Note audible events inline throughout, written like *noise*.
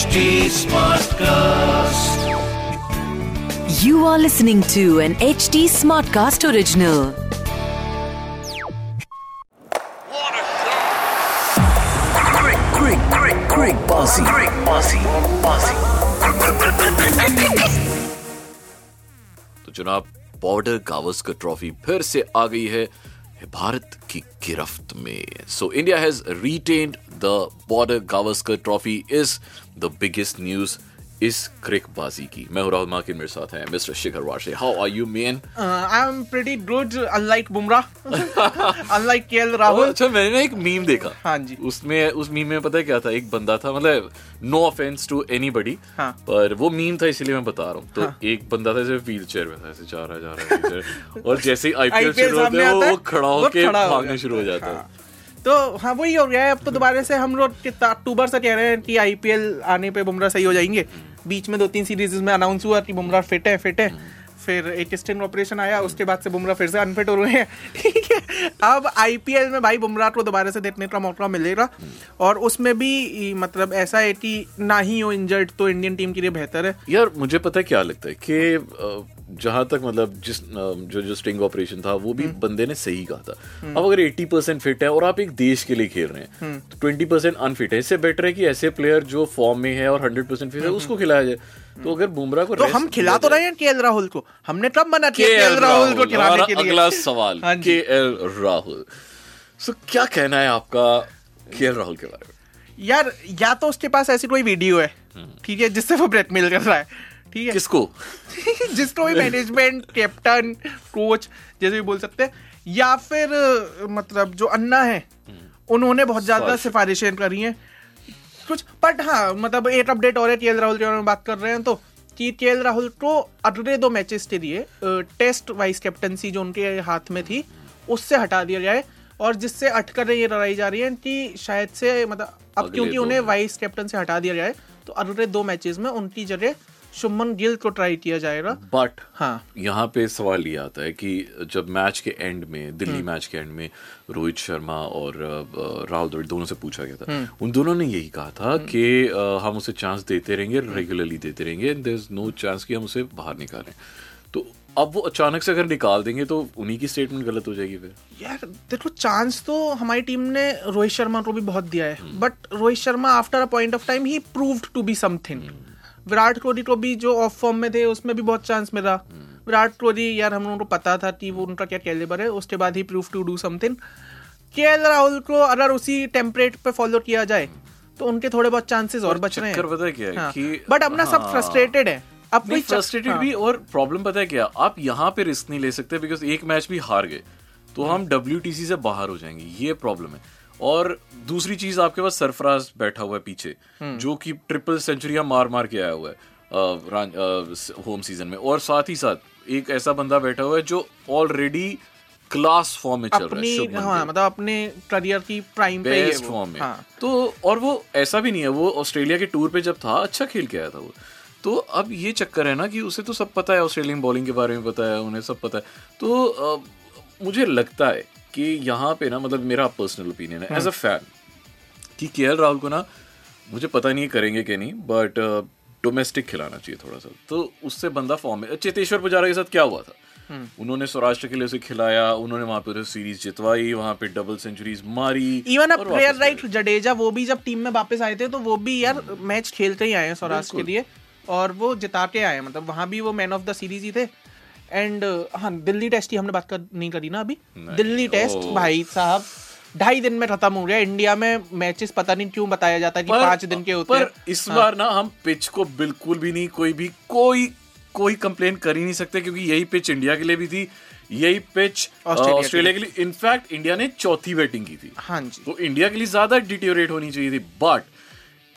HD Smartcast. You are listening to an HD Smartcast original. Quick, quick, quick, quick, bossy, quick, bossy, bossy. तो जनाब border Gavaskar trophy फिर से आ गई है भारत की गिरफ्त में। So India has retained the border Gavaskar trophy is the biggest news इस क्रिकबाजी की। मैं हूँ राहुल माकिन मेरे साथ हैं mister Shikhar वाशे how are you man Uh, I'm pretty good, unlike Bumrah, *laughs* unlike KL Rahul. अच्छा मैंने ना एक मीम देखा। हाँ जी। उसमें उस मीम में पता है क्या था? एक बंदा था मतलब नो ऑफेंस टू एनीबडी हाँ। पर वो मीम था इसलिए मैं बता रहा हूँ। तो हाँ. एक बंदा था जैसे व्हील चेयर में था ऐसे जा रहा जा रहा है और जैसे ही आईपीएल शुरू होता है वो खड़ा वो होके खड़ा हो भागना शुरू हो जाता है। हाँ। तो हाँ वही हो गया है। अब तो दोबारा से हम लोग अक्टूबर से कह रहे हैं कि आईपीएल आने पे बुमराह सही हो जाइए बीच में दो तीन सीरीज़ में अनाउंस हुआ कि बुमराह फिट है फिट है। फिर एक स्टेन ऑपरेशन आया उसके बाद से बुमराह फिर से अनफिट हो रहे हैं। ठीक है? अब आईपीएल में भाई बुमराह को दोबारा से देखने का मौका मिलेगा। और उसमें भी मतलब ऐसा है कि ना ही हो इंजर्ड तो इंडियन टीम के लिए बेहतर है। यार मुझे पता है क्या लगता है कि जहाँ तक मतलब जिस जो जो स्टिंग ऑपरेशन था वो भी हम्म। बंदे ने सही कहा था। अब अगर 80 परसेंट फिट है और आप एक देश के लिए खेल रहे हैं तो 20 परसेंट अनफिट है। इससे बेटर है कि ऐसे प्लेयर जो फॉर्म में है और 100 परसेंट फिट है उसको खिलाया जाए। तो अगर बुमराह को हम्म। तो हम खिला तो रहे हैं केएल राहुल को। हमने कब मना किया के केएल राहुल को खिलाने के लिए। अगला सवाल हाँ के एल राहुल। सो क्या कहना है आपका के राहुल के बारे में? यार या तो उसके पास ऐसी कोई वीडियो है ठीक है जिससे वो ब्लैकमेल कर रहा है ठीक है। किसको? *laughs* जिसको भी मैनेजमेंट कैप्टन कोच जैसे भी बोल सकते हैं। या फिर मतलब जो अन्ना है उन्होंने बहुत ज़्यादा सिफारिशें करी हैं। कुछ बट हाँ मतलब एक अपडेट और है के राहुल के बारे में बात कर रहे हैं तो कि के राहुल को अगले दो मैचेस के लिए टेस्ट वाइस कैप्टनसी जो उनके हाथ में थी उससे हटा दिया जाए और जिससे अटकर ये लड़ाई जा रही है कि शायद से मतलब अब क्योंकि उन्हें वाइस कैप्टन से हटा दिया जाए तो अगले दो मैचेस में उनकी जगह शुभमन गिल को ट्राई किया जाएगा। बट हाँ। यहाँ पे सवाल ये आता है कि जब मैच के एंड में दिल्ली हम्म। मैच के एंड में रोहित शर्मा और राहुल द्रविड़ दोनों से पूछा गया था। हम्म। उन दोनों ने यही कहा था कि हम उसे चांस देते रहेंगे रेगुलरली देते रहेंगे देर इज़ नो चांस कि हम उसे बाहर निकालें। तो अब वो अचानक से अगर निकाल देंगे तो उन्हीं की स्टेटमेंट गलत हो जाएगी फिर। यार देखो चांस तो हमारी टीम ने रोहित शर्मा को भी बहुत दिया है। But Rohit Sharma after a point of time he proved to be something Virat Kohli को भी जो ऑफ़ फॉर्म में थे उसमें भी बहुत चांस मिला। विराट कोहली यार हम लोगों को पता था कि वो उनका क्या कैलिबर है उसके बाद ही प्रूव टू डू समथिंग के राहुल को अगर उसी टेम्परेट पे फॉलो किया जाए तो उनके थोड़े बहुत चांसेस और बच रहे हैं। पता है क्या है हाँ। कि बट अपना सब हाँ। फ्रस्ट्रेटेड है। अब कोई फ्रस्ट्रेटेड हाँ। भी और प्रॉब्लम पता है क्या आप यहाँ पे रिस्क नहीं ले सकते बिकॉज़ एक मैच भी हार गए तो हम डब्ल्यूटीसी से बाहर हो जाएँगे ये प्रॉब्लम है। और दूसरी चीज़ आपके पास सरफराज बैठा हुआ है पीछे जो कि ट्रिपल सेंचुरियाँ मार मार के आया हुआ है होम सीज़न में। और साथ ही साथ एक ऐसा बंदा बैठा हुआ है जो ऑलरेडी क्लास फॉर्म में चल रहा है हाँ मतलब अपने करियर की प्राइम पे है। फॉर्म में। हाँ। तो और वो ऐसा भी नहीं है वो ऑस्ट्रेलिया के टूर पे जब था अच्छा खेल के आया था वो। तो अब ये चक्कर है ना कि उसे तो सब पता है ऑस्ट्रेलियन बॉलिंग के बारे में पता है उन्हें सब पता है। तो अ, मुझे लगता है कि यहाँ पे ना मतलब मेरा पर्सनल ओपिनियन है एज अ फ़ैन कि केएल राहुल को ना मुझे पता नहीं करेंगे कि नहीं बट डोमेस्टिक खिलाना चाहिए थोड़ा सा तो उससे बंदा फॉर्म में चेतेश्वर पुजारा के साथ क्या हुआ था? उन्होंने सौराष्ट्र के लिए उसे खिलाया उन्होंने वहाँ पे सीरीज़ जितवाई वहाँ पे डबल सेंचुरीज मारी इवन अ और प्लेयर राइट जडेजा वो भी जब टीम में वापस आए थे तो वो भी यार मैच खेलते ही आए हैं सौराष्ट्र के लिए और वो जिता के आए मतलब वहाँ भी वो मैन ऑफ़ द सीरीज़ ही थे। एंड हाँ दिल्ली टेस्ट की हमने बात कर नहीं करी ना अभी? दिल्ली टेस्ट भाई साहब ढाई दिन में खत्म हो गया। इंडिया में मैचेस पता नहीं क्यों बताया जाता है कि पाँच दिन के होते पर हैं। इस बार ना हम पिच को बिल्कुल भी नहीं कोई भी कोई कोई कंप्लेन कर ही नहीं सकते क्योंकि यही पिच इंडिया के लिए भी थी यही पिच ऑस्ट्रेलिया के लिए। इनफैक्ट इंडिया ने चौथी बैटिंग की थी। हाँ जी। तो इंडिया के लिए ज़्यादा डिटेरियोरेट होनी चाहिए थी। बट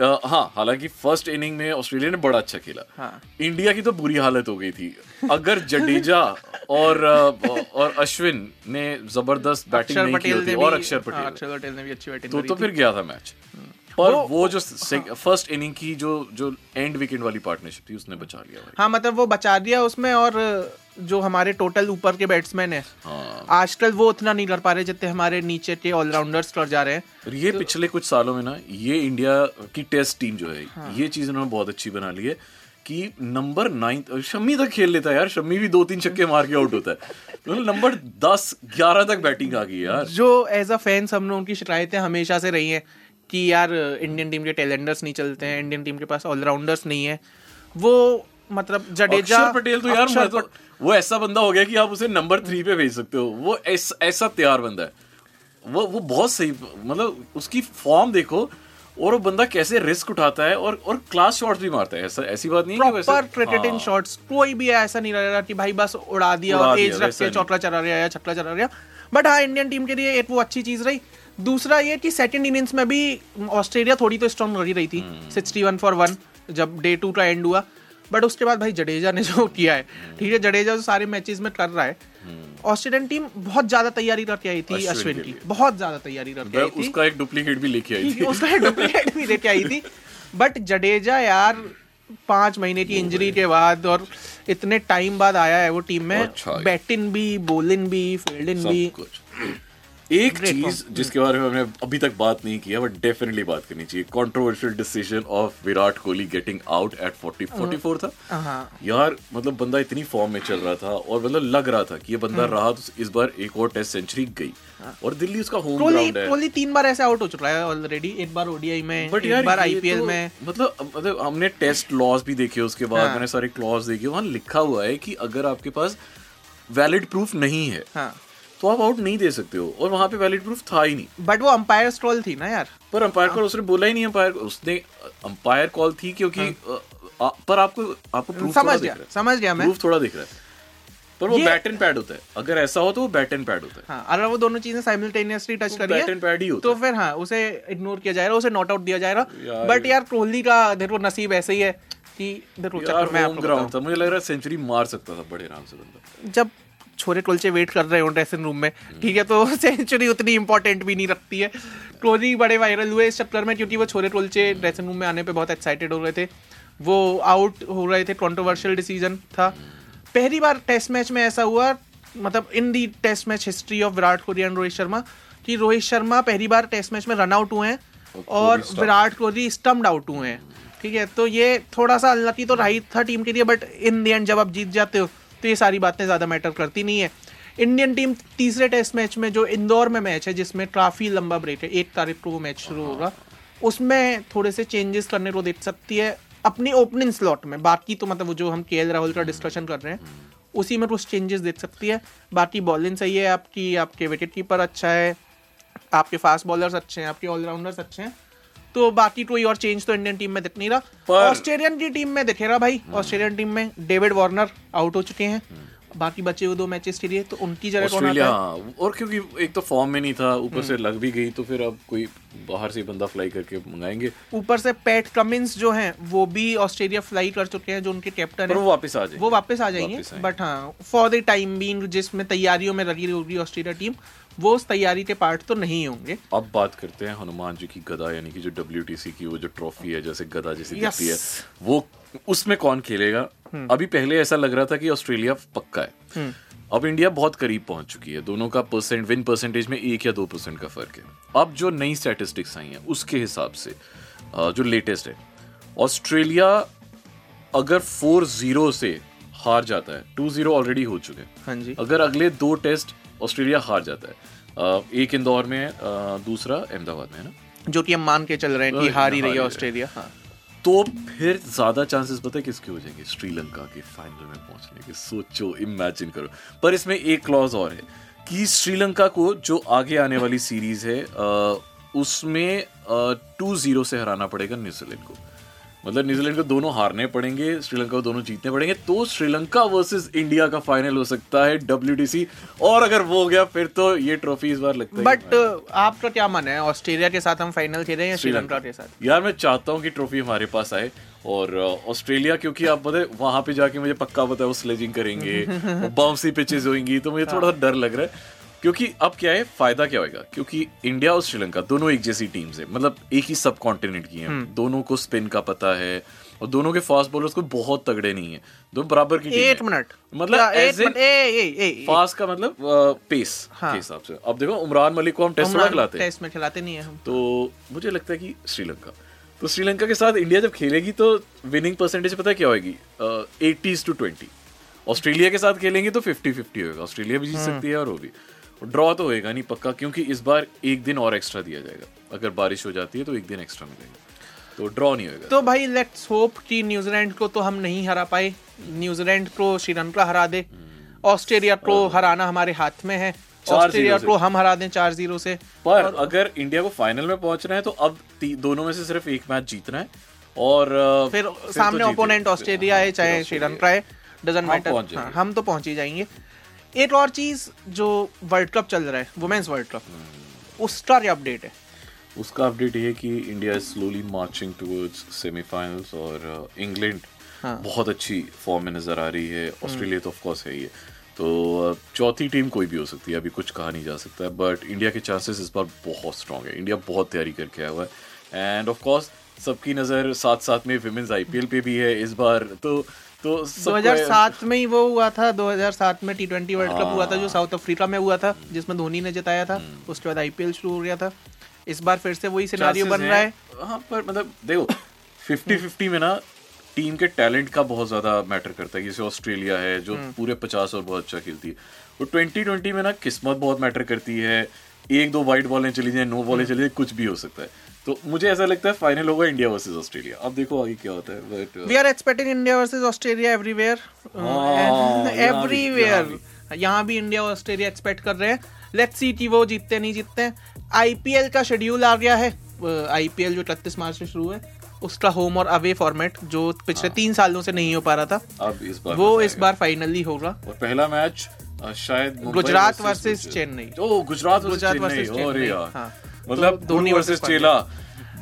हाँ हालाँकि फ़र्स्ट इनिंग में ऑस्ट्रेलिया ने बड़ा अच्छा खेला। हाँ। इंडिया की तो बुरी हालत हो गई थी। अगर जडेजा और और अश्विन ने ज़बरदस्त बैटिंग नहीं की पटेल होती और अक्षर अक्षर हाँ, पटेल अक्षर पटेल ने भी अच्छी बैटिंग तो तो फिर गया था मैच पर वो- वो, जो फ़र्स्ट इनिंग की जो जो एंड विकेट वाली पार्टनरशिप थी उसने बचा लिया हाँ मतलब वो बचा दिया उसमें और जो हमारे टोटल ऊपर के बैट्समैन है हाँ। आजकल वो उतना नहीं कर पा रहे जितने हमारे नीचे के ऑलराउंडर्स कर जा रहे हैं। ये पिछले कुछ सालों में ना ये इंडिया की टेस्ट टीम जो है हाँ। ये चीज़ उन्होंने बहुत अच्छी बना ली है कि नंबर नाइन शम्मी तक खेल लेता है यार शम्मी भी दो तीन छक्के मार के आउट होता है। मतलब नंबर दस ग्यारह तक बैटिंग आ गई यार। जो एज अ फैंस हम लोगों की शिकायतें हमेशा से रही हैं कि यार इंडियन टीम के टैलेंडर्स नहीं चलते हैं इंडियन टीम के पास ऑलराउंडर्स नहीं है। वो मतलब जडेजा पटेल तो यार मैं तो वो ऐसा बंदा हो गया कि आप उसे नंबर थ्री पे भेज सकते हो। वो ऐस, ऐसा तैयार बंदा है। वो वो बहुत सही मतलब उसकी फॉर्म देखो और वो बंदा कैसे रिस्क उठाता है और और क्लास शॉट्स भी मारता है। ऐसा ऐसी बात नहीं है प्रॉपर क्रिकेट इन हाँ। शॉट्स कोई भी ऐसा नहीं रह रहा कि भाई बस उड़ा दिया और एज रख के नहीं। चौका चला रहा या छक्का चला रहा बट हाँ इंडियन टीम के लिए एक वो अच्छी चीज़ रही। दूसरा ये कि सेकंड इनिंग्स में भी ऑस्ट्रेलिया थोड़ी तो स्ट्रॉन्ग लगी रही थी हम्म। सिक्सटी वन फॉर वन जब डे टू का एंड हुआ। बट उसके बाद भाई जडेजा ने जो किया है हम्म। ठीक है जडेजा जो सारे मैचेस में कर रहा है। ऑस्ट्रेलियन टीम बहुत ज़्यादा तैयारी करके आई थी अश्विन की बहुत ज़्यादा तैयारी करके आई थी। उसका एक डुप्लीकेट भी लेके आई थी। *laughs* उसका एक डुप्लीकेट भी लेके आई थी। बट जडेजा यार पाँच महीने की इंजरी के बाद और इतने टाइम बाद आया है वो टीम में। अच्छा। बैटिंग भी बॉलिंग भी फील्डिंग भी। कुछ। एक चीज़ जिसके बारे में हमने अभी तक बात नहीं किया बट डेफिनेटली बात करनी चाहिए। Controversial decision of Virat Kohli getting out at 40 44 था। हाँ यार मतलब बंदा इतनी फॉर्म में चल रहा था और मतलब लग रहा था कि ये बंदा हम्म। रहा तो इस बार एक और टेस्ट सेंचुरी गई। हाँ। और दिल्ली उसका होम ग्राउंड है। कोहली तीन बार ऐसे आउट हो चुका है ऑलरेडी एक बार ओडीआई में बट एक यार बार आईपीएल तो- में। मतलब मतलब हमने टेस्ट लॉस भी देखे उसके बाद हाँ। मैंने सारे क्लॉज देखे वहाँ लिखा हुआ है कि अगर आपके पास वैलिड प्रूफ नहीं है हाँ। तो आप आउट नहीं दे सकते हो। और वहाँ पे वैलिड प्रूफ था ही नहीं। बट वो अंपायर स्ट्रोल थी ना यार। पर अंपायर कॉल उसने बोला ही नहीं अंपायर उसने अंपायर कॉल थी क्योंकि आ, पर आपको आपको प्रूफ हाँ। समझ गया समझ गया मैं। प्रूफ थोड़ा दिख रहा है। पर वो बैट एंड पैड होता है। अगर ऐसा हो तो वो बैट एंड पैड होता है। हाँ अगर वो दोनों चीज़ें साइमल्टेनियसली टच वो करी and pad ही होता तो है। फिर हाँ उसे इग्नोर किया जाएगा उसे नॉट आउट दिया जाएगा। बट यार कोहली का देखो नसीब ऐसे ही है कि देखो चक्कर मैं आपको ग्राउंड था। मुझे लग रहा है सेंचुरी मार सकता था बड़े आराम से बंदा। जब छोरे कुलचे वेट कर रहे हो ड्रेसिंग रूम में। ठीक है तो *laughs* सेंचुरी उतनी इंपॉर्टेंट भी नहीं रखती है। कोहली बड़े वायरल हुए इस चक्कर में क्योंकि वो छोरे कुलचे ड्रेसिंग रूम में आने पर बहुत एक्साइटेड हो रहे थे। वो आउट हो रहे थे कॉन्ट्रोवर्शियल डिसीज़न था। पहली बार टेस्ट मैच में ऐसा हुआ मतलब in the test match history of Virat Kohli and Rohit Sharma कि रोहित शर्मा पहली बार टेस्ट मैच में रन आउट हुए हैं और। विराट कोहली स्टम्ड आउट हुए हैं। ठीक है तो ये थोड़ा सा अनलकी तो रही था टीम के लिए बट इन द एंड जब आप जीत जाते हो तो ये सारी बातें ज़्यादा मैटर करती नहीं है। इंडियन टीम तीसरे टेस्ट मैच में, जो इंदौर में मैच है, जिसमें काफ़ी लंबा ब्रेक है, एक तारीख को वो मैच शुरू होगा, उसमें थोड़े से चेंजेस करने को देख सकती है अपनी ओपनिंग स्लॉट में। बाकी तो मतलब जो हम के राहुल का डिस्कशन कर रहे हैं, उसी में कुछ चेंजेस देख सकती है। बाकी बॉलिंग सही है आपकी, आपके विकेट कीपर अच्छा है, आपके फास्ट बॉलर्स अच्छे हैं, आपके ऑलराउंडर्स अच्छे हैं। तो बाकी कोई और चेंज तो इंडियन टीम में दिख नहीं रहा। ऑस्ट्रेलियन की टीम में दिखेगा भाई। ऑस्ट्रेलियन टीम में डेविड वार्नर आउट हो चुके हैं। बाकी बचे हुए दो मैचेस के लिए तो उनकी जगह कौन आता है? हाँ, और क्योंकि एक तो फॉर्म में नहीं था ऊपर से लग भी गई तो फिर अब कोई बाहर से बंदा फ्लाई करके मंगाएँगे। ऊपर से पैट कमिंस जो हैं वो भी ऑस्ट्रेलिया फ्लाई कर चुके हैं जो उनके कैप्टन है। वो वापस आ जाएँगे। वो वापस आ जाएँगे बट हाँ फॉर द टाइम बीइंग जिसमें तैयारियों में लगी होगी ऑस्ट्रेलिया टीम वो उस तैयारी के पार्ट तो नहीं होंगे। अब बात करते हैं हनुमान जी की गदा यानी कि जो डब्ल्यू की वो जो ट्रॉफी है जैसे गदा जैसी Yes. दिखती है वो उसमें कौन खेलेगा? अभी पहले ऐसा लग रहा था कि ऑस्ट्रेलिया पक्का है। अब इंडिया बहुत करीब पहुँच चुकी है। दोनों का परसेंट विन परसेंटेज में एक या दो परसेंट का फ़र्क है। अब जो नई स्टैटिस्टिक्स आई हैं उसके हिसाब से जो लेटेस्ट है ऑस्ट्रेलिया अगर फोर ज़ीरो से हार जाता है टू ज़ीरो ऑलरेडी हो चुके हैं। हाँ जी। अगर अगले दो टेस्ट ऑस्ट्रेलिया हार जाता है एक इंदौर में दूसरा अहमदाबाद में है ना? जो कि हम मान के चल रहे हैं कि हार ही रही है। ऑस्ट्रेलिया हाँ। तो फिर ज़्यादा चांसेस पता है किसके हो जाएँगे? श्रीलंका के फाइनल में पहुँचने के। सोचो इमेजिन करो। पर इसमें एक क्लॉज और है कि श्रीलंका को जो आगे आने वाली सीरीज़ है उसमें टू ज़ीरो से हराना पड़ेगा न्यूजीलैंड को। मतलब न्यूजीलैंड को दोनों हारने पड़ेंगे श्रीलंका को दोनों जीतने पड़ेंगे तो श्रीलंका वर्सेस इंडिया का फाइनल हो सकता है डब्ल्यू और अगर वो हो गया फिर तो ये ट्रॉफी इस बार लगता है बट आपका क्या मन है? ऑस्ट्रेलिया के साथ हम फाइनल खेले या श्रीलंका। के साथ? यार मैं चाहता हूँ कि ट्रॉफी हमारे पास आए। और ऑस्ट्रेलिया क्योंकि आप है वहाँ पे जाके मुझे पक्का पता है वो स्लेजिंग करेंगे *laughs* बाउंसी पिचेस होंगी तो मुझे थोड़ा डर लग रहा है। क्योंकि अब क्या है फ़ायदा क्या होगा क्योंकि इंडिया और श्रीलंका दोनों एक जैसी टीम्स है। मतलब एक ही सब कॉन्टिनेंट की हैं। हम्म। दोनों को स्पिन का पता है और दोनों के फास्ट बॉलर्स को बहुत तगड़े नहीं है। दोनों बराबर की टीम एट मिनट। मतलब फास्ट का मतलब पेस हाँ। के हिसाब से। अब देखो उमरान मलिक को हम टेस्ट में खिलाते हैं। टेस्ट में खिलाते नहीं है हम। तो मुझे लगता है कि श्रीलंका। तो श्रीलंका के साथ इंडिया जब खेलेगी तो विनिंग परसेंटेज पता क्या होगी एटीज टू ट्वेंटी ऑस्ट्रेलिया के साथ खेलेंगे तो फिफ्टी फिफ्टी होगा ऑस्ट्रेलिया भी जीत हम्म। सकती है और वो भी। ड्रॉ तो होएगा नहीं पक्का क्योंकि इस बार एक दिन और एक्स्ट्रा दिया जाएगा। अगर बारिश हो जाती है तो एक दिन एक्स्ट्रा मिलेगा। तो ड्रॉ नहीं होएगा। तो भाई लेट्स होप कि न्यूजीलैंड को तो हम नहीं हरा पाए। न्यूजीलैंड को श्रीलंका हरा दे। ऑस्ट्रेलिया को हराना हमारे हाथ में है। ऑस्ट्रेलिया को हम हरा दें चार ज़ीरो से। पर अगर इंडिया को फाइनल में पहुँचना है तो अब दोनों में से सिर्फ़ एक मैच जीतना है। और अ, फिर तो सामने ओपोनेंट ऑस्ट्रेलिया है चाहे श्रीलंका है डजेंट हम मैटर हम तो पहुँच ही जाएँगे। एक और चीज़ जो वर्ल्ड कप चल रहा है वुमेन्स वर्ल्ड कप हम्म। उसका क्या अपडेट है? उसका अपडेट ये है कि India is slowly marching towards semifinals और इंग्लैंड हाँ। बहुत अच्छी फॉर्म में नज़र आ रही है। ऑस्ट्रेलिया तो ऑफ़ कोर्स है ही है। तो चौथी टीम कोई भी हो सकती है अभी कुछ कहा नहीं जा सकता है बट इंडिया के चांसेस इस बार बहुत स्ट्रांग है। इंडिया बहुत तैयारी करके आया हुआ है। एंड ऑफकोर्स सबकी नज़र साथ साथ में विमेंस आईपीएल पे भी है इस बार। तो तो सबको- 2007 में ही वो हुआ था 2007 में टी ट्वेंटी वर्ल्ड कप हुआ था हाँ। जो साउथ अफ्रीका में हुआ था जिसमें धोनी ने जिताया था। हम्म। उसके बाद आईपीएल शुरू हो गया था। इस बार फिर से वही सिनारियो बन रहा है। हाँ पर मतलब देखो फिफ्टी फिफ्टी में ना टीम के टैलेंट का बहुत ज़्यादा मैटर करता है। जैसे ऑस्ट्रेलिया है जो हम्म। पूरे पचास और बहुत अच्छा खेलती है। और ट्वेंटी ट्वेंटी में ना किस्मत बहुत मैटर करती है। एक दो वाइट बॉलें चली जाए नो बॉलें चली जाए कुछ भी हो सकता है। तो मुझे ऐसा लगता है फाइनल होगा इंडिया वर्सेस ऑस्ट्रेलिया अब देखो आगे क्या होता है but we are expecting India versus Australia everywhere हाँ, एवरीवेयर यहाँ भी इंडिया और ऑस्ट्रेलिया एक्सपेक्ट कर रहे हैं। लेट्स सी कि वो जीतते नहीं जीतते आईपीएल का शेड्यूल आ गया है। आईपीएल जो 31 मार्च से शुरू है उसका होम और अवे फॉर्मेट जो हाँ। पिछले तीन सालों से नहीं हो पा रहा था अब इस बार वो इस बार फाइनली होगा। और पहला मैच शायद गुजरात versus चेन्नई। ओ गुजरात वर्सेस गुजरात चेन्नई। अरे चेन्नई, हाँ। मतलब तो धोनी वर्सेस चेला।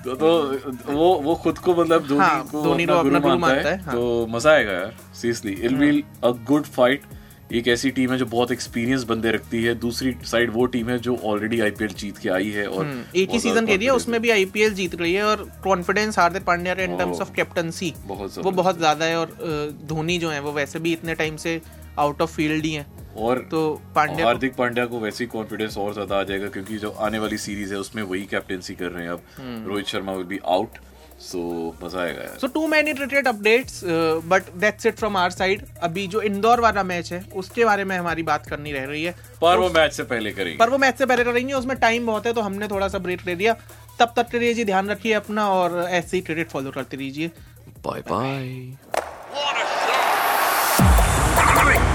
तो, तो वो वो खुद को मतलब धोनी हाँ, को धोनी अपना गुरु अपना मानता मानता है। है, हाँ। तो मज़ा आएगा यार seriously it will a good fight एक ऐसी टीम है जो बहुत एक्सपीरियंस बंदे रखती है। दूसरी साइड वो टीम है जो ऑलरेडी आईपीएल जीत के आई है और हम्म, एक ही सीज़न के लिए उसमें भी आईपीएल जीत रही है और कॉन्फिडेंस हार्दिक पांड्या का इन टर्म्स ऑफ़ कैप्टनसी वो बहुत ज़्यादा है और धोनी जो है वो वैसे भी इतने टाइम से आउट ऑफ़ फ़ील्ड ही है। और तो पांड्या हार्दिक पांड्या को वैसे ही कॉन्फिडेंस और ज़्यादा आ जाएगा क्योंकि जो आने वाली सीरीज़ है उसमें वही कैप्टेंसी कर रहे हैं अब। हम्म। Rohit Sharma will be out so मज़ा आएगा so too many cricket updates but that's it from our side अभी जो इंदौर वाला मैच है उसके बारे में हमारी बात करनी रह रही है। पर वो मैच से पहले करेंगे। पर वो मैच से पहले करेंगे उसमें टाइम बहुत है तो हमने थोड़ा सा ब्रेक ले लिया। तब तक के लिए जी ध्यान रखिए अपना और ऐसे ही क्रिकेट फॉलो करते रहिए। Bye bye